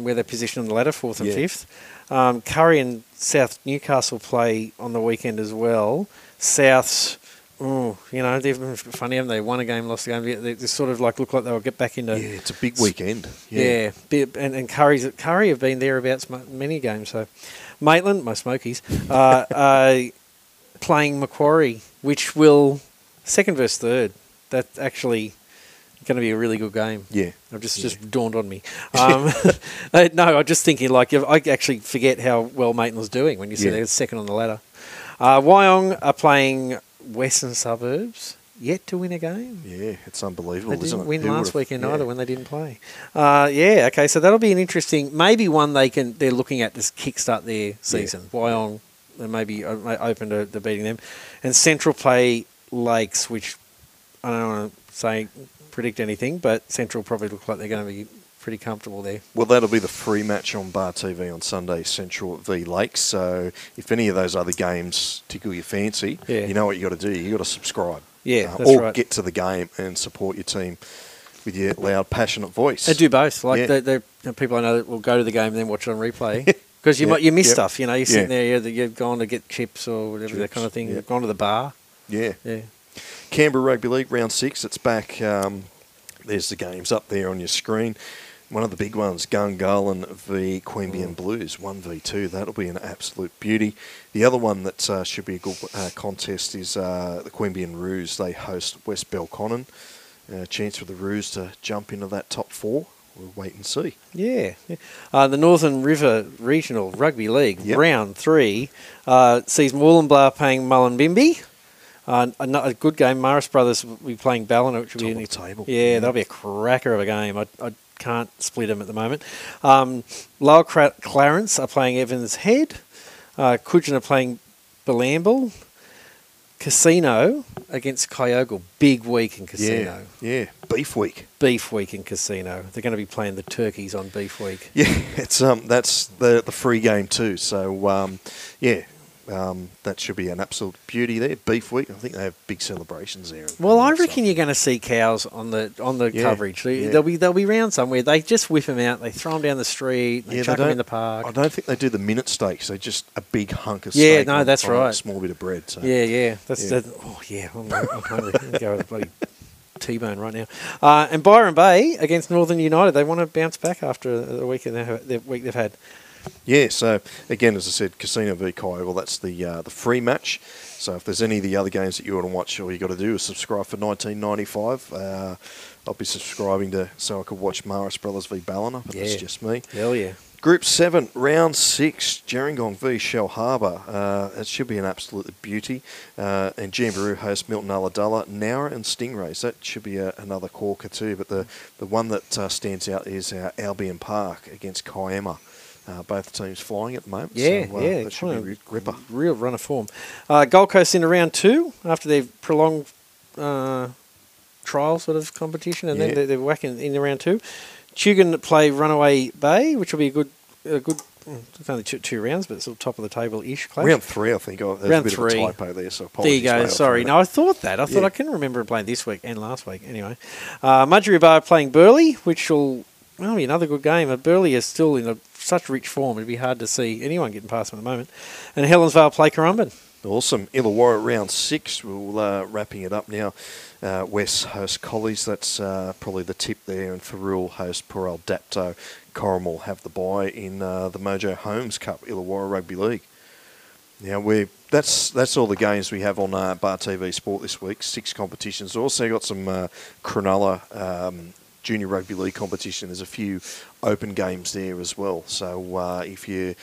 where they're positioned on the ladder, fourth and Yeah. fifth. Um, Kurri and South Newcastle play on the weekend as well. South's, oh, you know, they've been funny, haven't they? Won a game, lost a game. They, they sort of like look like they'll get back into. Yeah, it's a big weekend. Yeah, bit- and, and Kurri's Curry have been thereabouts many games. So, Maitland, my Smokies, uh, uh, playing Macquarie, which will second versus third. That's actually going to be a really good game. Yeah. I've just Yeah. just dawned on me. Um, uh, no, I'm just thinking like I actually forget how well Maitland's doing when you see Yeah. they're second on the ladder. Uh, Wyong are playing Western Suburbs. Yet to win a game. Yeah, it's unbelievable, They didn't win Who last weekend yeah. either when they didn't play. Uh, yeah, okay, so that'll be an interesting, maybe one they can they're looking at to kickstart their season. Wyong, they may be open to, to beating them, and Central play Lakes, which I don't want to say predict anything, but Central probably look like they're going to be pretty comfortable there. Well, that'll be the free match on Bar TV on Sunday, Central v Lakes. So if any of those other games tickle your fancy, Yeah. you know what you got to do. You got to subscribe. Yeah, Uh, or right. get to the game and support your team with your loud, passionate voice. They do both. Like Yeah. they they the people I know that will go to the game and then watch it on replay. Because you Yeah, might you miss yep. stuff, you know. You're sitting there, you're, you've gone to get chips or whatever that kind of thing. yeah. You've gone to the bar, Yeah. yeah. Canberra Rugby League round six. It's back. Um, there's the games up there on your screen. One of the big ones, Gungahlin v Queanbeyan Mm. Blues, one v two. That'll be an absolute beauty. The other one that uh, should be a good uh, contest is uh, the Queanbeyan Roos. They host West Belconnen. A chance for the Roos to jump into that top four. We'll wait and see. Yeah. Uh, the Northern River Regional Rugby League, Yep. round three, uh, sees Wollongbar playing Mullumbimby. Uh, a, good game. Marist Brothers will be playing Ballina, which will Top be an- the table. Yeah, Yeah. that'll be a cracker of a game. I, I can't split them at the moment. Um, Lower Cra- Clarence are playing Evans Head. Uh, Cudgen are playing Bilambil. Casino against Kyogle. Big week in Casino. Yeah, yeah. Beef week. Beef week in Casino. They're going to be playing the Turkeys on Beef week. Yeah, it's um that's the the free game too. So um yeah, um that should be an absolute beauty there. Beef week. I think they have big celebrations there. Well, I reckon stuff. you're going to see cows on the on the Yeah, coverage. They, yeah. They'll be they'll be round somewhere. They just whip them out. They throw them down the street. They Yeah, chuck they them in the park. I don't think they do the minute steaks. They just a big hunk of Yeah, steak. no, on- that's on A right. small bit of bread. So. Yeah, yeah. That's Yeah. That, oh yeah. I'm, I'm hungry. I'm go with a bloody T-bone right now. Uh, and Byron Bay against Northern United. They want to bounce back after the week they have, the week they've had. Yeah, so again, as I said, Casino v Kyogle, that's the uh, the free match. So if there's any of the other games that you want to watch, all you got to do is subscribe for 19.95. Uh, I'll be subscribing to so I could watch Marist Brothers v Ballina, but that's just me. Hell yeah. Group 7, round 6, Gerringong v Shellharbour. Uh, it should be an absolute beauty. Uh, and Jamberoo host Milton Ulladulla, Nowra and Stingrays. That should be a, another corker too. But the, the one that uh, stands out is our Albion Park against Kiama. Uh, both teams flying at the moment. Yeah, so, uh, yeah, That should be a ripper. Real run of form. Uh, Gold Coast into round two after their prolonged uh, trial sort of competition, and Yeah. then they're, they're whacking in round two. Tugun play Runaway Bay, which will be a good, a good. mm, It's only two, two rounds, but it's sort of top of the table ish. Round three, I think. Oh, Round a bit three. of a typo there. So There you go. Sorry. No, I thought that. I thought Yeah. I can remember playing this week and last week. Anyway, uh, Mudgeeraba playing Burleigh, which will well, be another good game. Uh, Burleigh is still in a, such rich form; it'd be hard to see anyone getting past them at the moment. And Helensvale play Currumbin. Awesome. Illawarra round six. We'll uh, wrapping it up now. Uh, West host Collies. That's uh, probably the tip there. And Thirroul host Purell Dapto. Corrimal have the bye in uh, the Mojo Homes Cup Illawarra Rugby League. Now we that's that's all the games we have on uh, Bar TV Sport this week. Six competitions. Also got some uh, Cronulla um, Junior Rugby League competition. There's a few open games there as well. So uh, if you're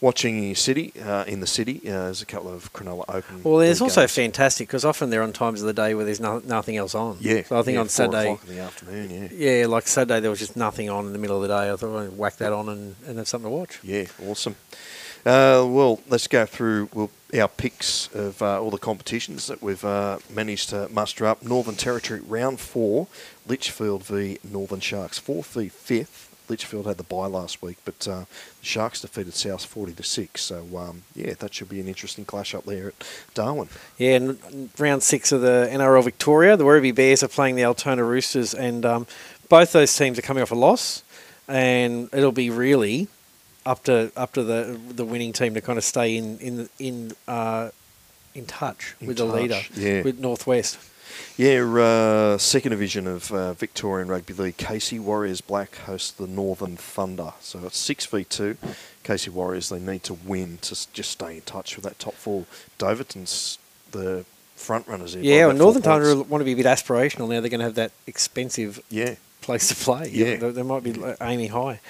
watching in your city, uh, in the city, uh, there's a couple of Cronulla open. Well, there's also games. fantastic because often they're on times of the day where there's no, nothing else on. Yeah. So I think yeah, on Saturday, in the afternoon. Yeah. yeah, like Saturday there was just nothing on in the middle of the day. I thought I'd whack that on and, and have something to watch. Yeah, awesome. Uh, well, let's go through we'll, our picks of uh, all the competitions that we've uh, managed to muster up. Northern Territory, round four, Litchfield v Northern Sharks, fourth v fifth. Litchfield had the bye last week, but uh, the Sharks defeated South 40 to 6. So, um, yeah, that should be an interesting clash up there at Darwin. Yeah, and round six of the NRL Victoria, the Werribee Bears are playing the Altona Roosters, and um, both those teams are coming off a loss, and it'll be really up to up to the the winning team to kind of stay in in in uh, in touch In with touch, the leader, yeah. with Northwest. Yeah, uh, second division of uh, Victorian Rugby League. Casey Warriors Black host the Northern Thunder. So it's 6v2. Casey Warriors, they need to win to just stay in touch with that top four. Doveton's the front runners here. Yeah, and Northern. Thunder want to be a bit aspirational now. They're going to have that expensive Yeah, place to play. Yeah. they, they might be uh, aiming high.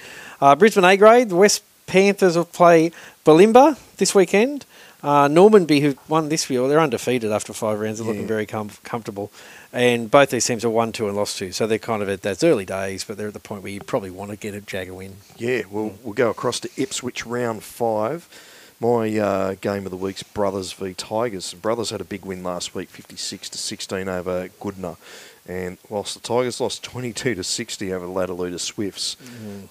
Uh, Brisbane A grade, the West Panthers will play Bulimba this weekend. Uh, Normanby, who won this year, they're undefeated after five rounds. They're looking Yeah. very com- comfortable. And both these teams are one, two, and lost two. So they're kind of at those early days, but they're at the point where you probably want to get a Jagger win. yeah. We'll, we'll go across to Ipswich round five. My uh, game of the week's Brothers v Tigers. Brothers had a big win last week, 56 to 16 over Goodna. And whilst the Tigers lost 22 to 60 over the ladder leader Swifts,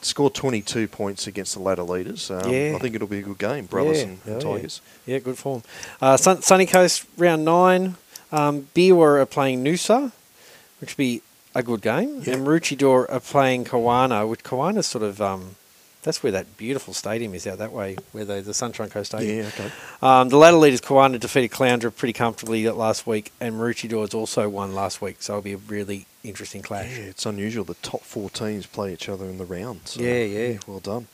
scored 22 points against the ladder leaders. Um, Yeah. I think it'll be a good game, Brothers Yeah. and, and Oh. Tigers. Yeah, good form. Uh, Sun- Sunny Coast round nine. Um, Beerwah are playing Noosa, which would be a good game. Yeah. And Maroochydore are playing Kawana, which Kawana's sort of um, that's where that beautiful stadium is out that way, where the, the Sunshine Coast Stadium. Yeah, okay. Um, the ladder leaders Kawana defeated Caloundra pretty comfortably last week, and Maroochydore also won last week, so it'll be a really interesting clash. Yeah, it's unusual. The top four teams play each other in the round. So, Yeah, yeah. Well done.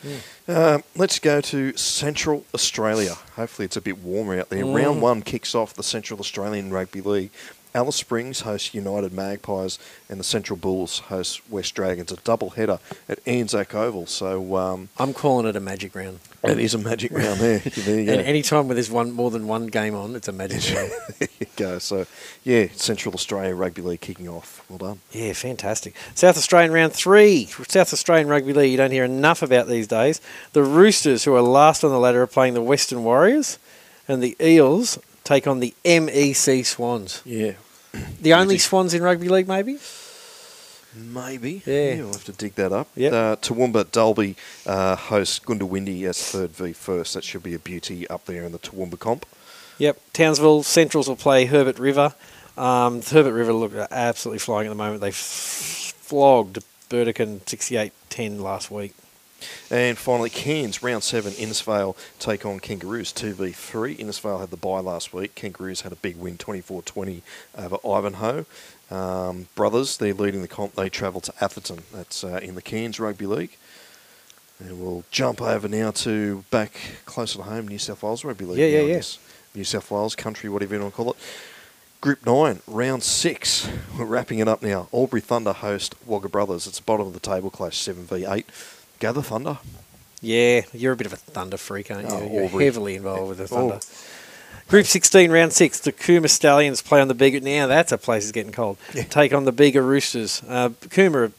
Um, let's go to Central Australia. Hopefully, it's a bit warmer out there. Mm. Round one kicks off the Central Australian Rugby League. Alice Springs hosts United Magpies, and the Central Bulls host West Dragons. A double header at Anzac Oval. So um, I'm calling it a magic round. it is a magic round there. There. And any time where there's one more than one game on, it's a magic round. there you go. So yeah, Central Australia Rugby League kicking off. Well done. Yeah, fantastic. South Australian round three. South Australian rugby league. You don't hear enough about these days. The Roosters, who are last on the ladder, are playing the Western Warriors, and the Eels take on the MEC Swans. Yeah. The only Swans in rugby league, maybe. Maybe. Yeah. we'll have to dig that up. Yep. Uh, Toowoomba Dalby uh, hosts Goondiwindi as third v first. That should be a beauty up there in the Toowoomba comp. Yep. Townsville Centrals will play Herbert River. Um, Herbert River look absolutely flying at the moment. They f- flogged Burdekin 68-10 last week. And finally, Cairns, round seven, Innisfail take on Kangaroos 2v3. Innisfail had the bye last week. Kangaroos had a big win 24 20 over Ivanhoe. Um, brothers, they're leading the comp. They travel to Atherton. That's uh, in the Cairns Rugby League. And we'll jump over now to back closer to home, New South Wales Rugby League. Yeah, yeah, I yeah. New South Wales country, whatever you want to call it. Group 9, round 6. We're wrapping it up now. Albury Thunder host Wagga Brothers. It's bottom of the table clash 7v8. Gather Thunder. Yeah, you're a bit of a Thunder freak, aren't you? Oh, you're Aubrey. heavily involved with the Oh. Thunder. Group 16, round 6, the Cooma Stallions play on the Bega. Now that's a place that's getting cold. Yeah. Take on the Bega Roosters. Uh, Cooma are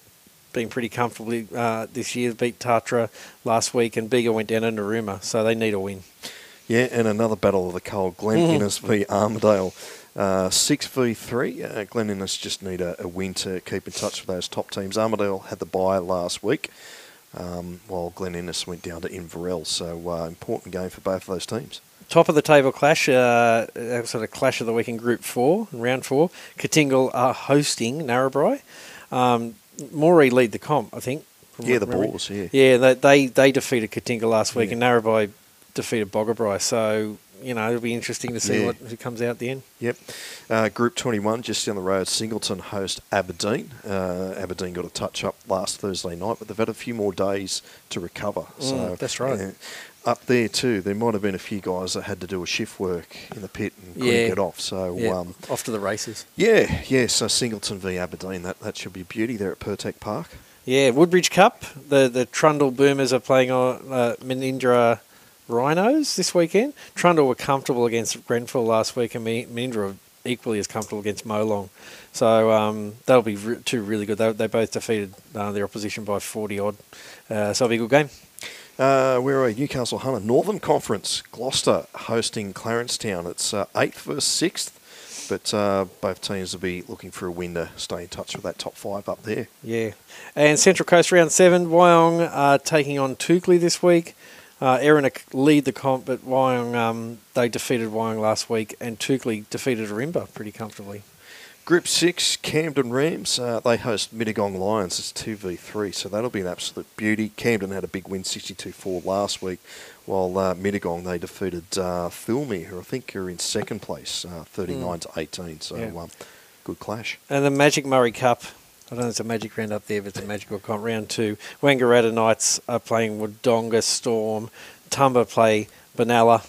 been pretty comfortably uh, this year. Beat Tathra last week, and Bega went down to Narooma, so they need a win. Yeah, and another battle of the cold. Glen Mhm. Innes v Armadale. Uh, 6 v 3. Uh, Glen Innes just need a, a win to keep in touch with those top teams. Armadale had the bye last week, um, while Glen Innes went down to Inverell. So, uh, important game for both of those teams. Top of the table clash, uh, sort of clash of the week in Group Four, round four. Kootingal are hosting Narrabri. Um, Moree lead the comp, I think. Yeah, the memory. Yeah. Yeah, they they, they defeated Kootingal last week, Yeah. and Narrabri defeated Boggabri. So you know it'll be interesting to see Yeah. what who comes out at the end. Yep. Uh, group 21, just down the road, Singleton host Aberdeen. Uh, Aberdeen got a touch up last Thursday night, but they've had a few more days to recover. so Mm, that's right. yeah. up there too, there might have been a few guys that had to do a shift work in the pit and couldn't Yeah. get off. So Yeah, um, off to the races. yeah, yeah. So Singleton v Aberdeen, that, that should be a beauty there at Pertec Park. Yeah, Woodbridge Cup. The the Trundle Boomers are playing on uh, Manildra Rhinos this weekend. Trundle were comfortable against Grenfell last week, and are equally as comfortable against Molong. So um, that'll be re- two really good. They, they both defeated uh, their opposition by 40 odd. Uh, so it'll be a good game. Uh, where are we? Newcastle Hunter Northern Conference, Gloucester hosting Clarencetown. It's uh, eighth versus sixth, but uh, both teams will be looking for a win to stay in touch with that top five up there. Yeah. And Central Coast round seven, Wyong are taking on Toukley this week. Uh, lead the comp, but Wyong, um, they defeated Wyong last week, and Toukley defeated Arimba pretty comfortably. Group six, Camden Rams. Uh, they host Mittagong Lions. It's two v three, so that'll be an absolute beauty. Camden had a big win, 62-4 last week, while uh, Mittagong they defeated uh, Thirlmere, who I think are in second place, uh, 39 to 18. So Yeah. um, good clash. And the Magic Murray Cup, I don't know if it's a magic round up there, but it's a magical comp. Round two, Wangaratta Knights are playing Wodonga Storm, Tumba play Benalla,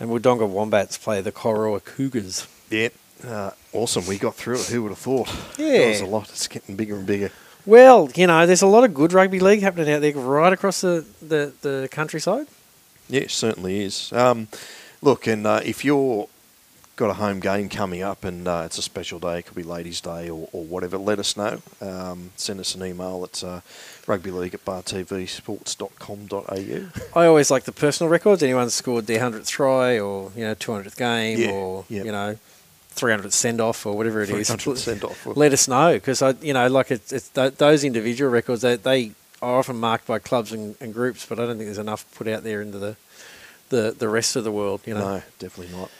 and Wodonga Wombats play the Corowa Cougars. Yeah, uh, awesome. We got through it. Who would have thought? Yeah. That was a lot. It's getting bigger and bigger. Well, you know, there's a lot of good rugby league happening out there right across the, the, the countryside. Yeah, it certainly is. Um, look, and uh, if you're got a home game coming up and uh, it's a special day, it could be Ladies' Day or, or whatever, let us know. Um, send us an email at uh, rugbyleague at bartvsports.com.au. I always like the personal records. Anyone scored their hundredth try, or you know, two hundredth game, Yeah, or yeah. you know, three hundredth send off, or whatever it is. 300 send off. Let us know because I, you know, like it's, it's th- those individual records. They, they are often marked by clubs and, and groups, but I don't think there's enough put out there into the the, the rest of the world. You know. No, definitely not.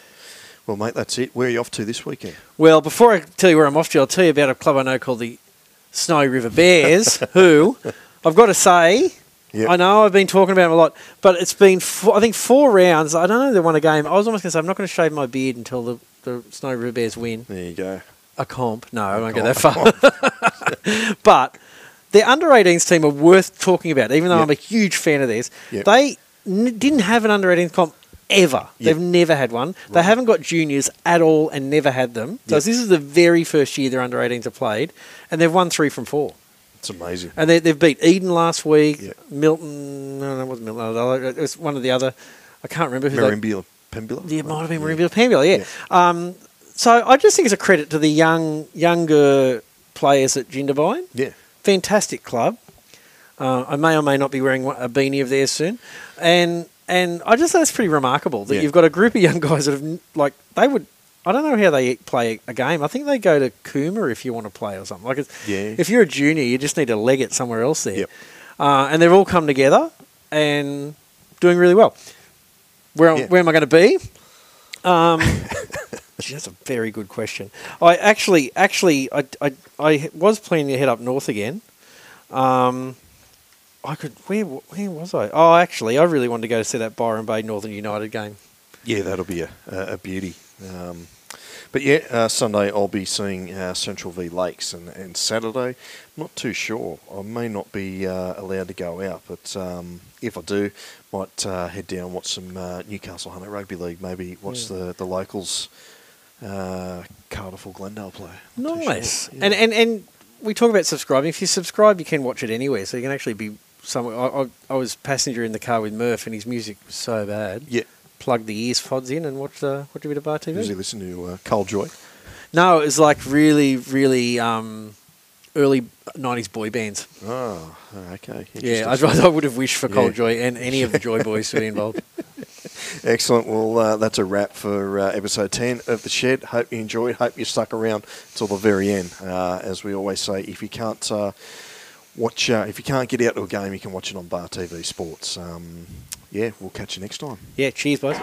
Well, mate, that's it. Where are you off to this weekend? Well, before I tell you where I'm off to, I'll tell you about a club I know called the Snowy River Bears, who I've got to say, Yep. I know I've been talking about them a lot, but it's been, four, I think, four rounds. I don't know if they won a game. I was almost going to say, I'm not going to shave my beard until the, the Snowy River Bears win There you go. a comp. No, I won't go that far. but the under 18s team are worth talking about, even though Yep. I'm a huge fan of theirs. Yep. They n- didn't have an under 18s comp ever. Yep. They've never had one. They haven't got juniors at all and never had them. So Yep. this is the very first year their under 18s are played, and they've won three from four. It's amazing. And they, they've beat Eden last week, Yep. Milton, no, no, it wasn't Milton, it was one of the other, I can't remember who they Merimbula Pambula? yeah, it might have been Yeah. Merimbula Pambula, yeah. Um, so I just think it's a credit to the young, younger players at Jindabyne. Yeah. Fantastic club. Uh, I may or may not be wearing a beanie of theirs soon, and and I just think it's pretty remarkable that Yeah. you've got a group of young guys that have like they would. I don't know how they play a game. I think they go to Cooma if you want to play or something. Like, it's, Yeah. if you're a junior, you just need to leg it somewhere else there. Yep. Uh, and they've all come together and doing really well. Where, Yeah. where am I going to be? Um, gee, that's a very good question. I actually, actually, I, I, I was planning to head up north again. Um, I could. Where, where was I? Oh, actually, I really wanted to go to see that Byron Bay Northern United game. Yeah, that'll be a, a, a beauty. Um, but yeah, uh, Sunday I'll be seeing uh, Central v Lakes, and, and Saturday, not too sure. I may not be uh, allowed to go out, but um, if I do, might uh, head down watch some uh, Newcastle Hunter Rugby League. Maybe watch Yeah. the the locals, uh, Cardiff or Glendale play. Not Nice. sure. Yeah. And and and we talk about subscribing. If you subscribe, you can watch it anywhere. So you can actually be somewhere. I, I, I was passenger in the car with Murph, and his music was so bad. yeah, Plug the ears pods in and watch the watch a bit of Bar TV. usually listen to uh, Carl Joy. No, it was like really, really um, early '90s boy bands. Oh, okay. Yeah, Interesting. I, I would have wished for Cold Yeah. Joy and any of the Joy Boys to be involved. Excellent. Well, uh, that's a wrap for uh, episode 10 of The Shed. Hope you enjoyed. Hope you stuck around till the very end. Uh, as we always say, if you can't uh, watch, uh, if you can't get out to a game, you can watch it on Bar TV Sports. Um, yeah, we'll catch you next time. Yeah, cheers, boys.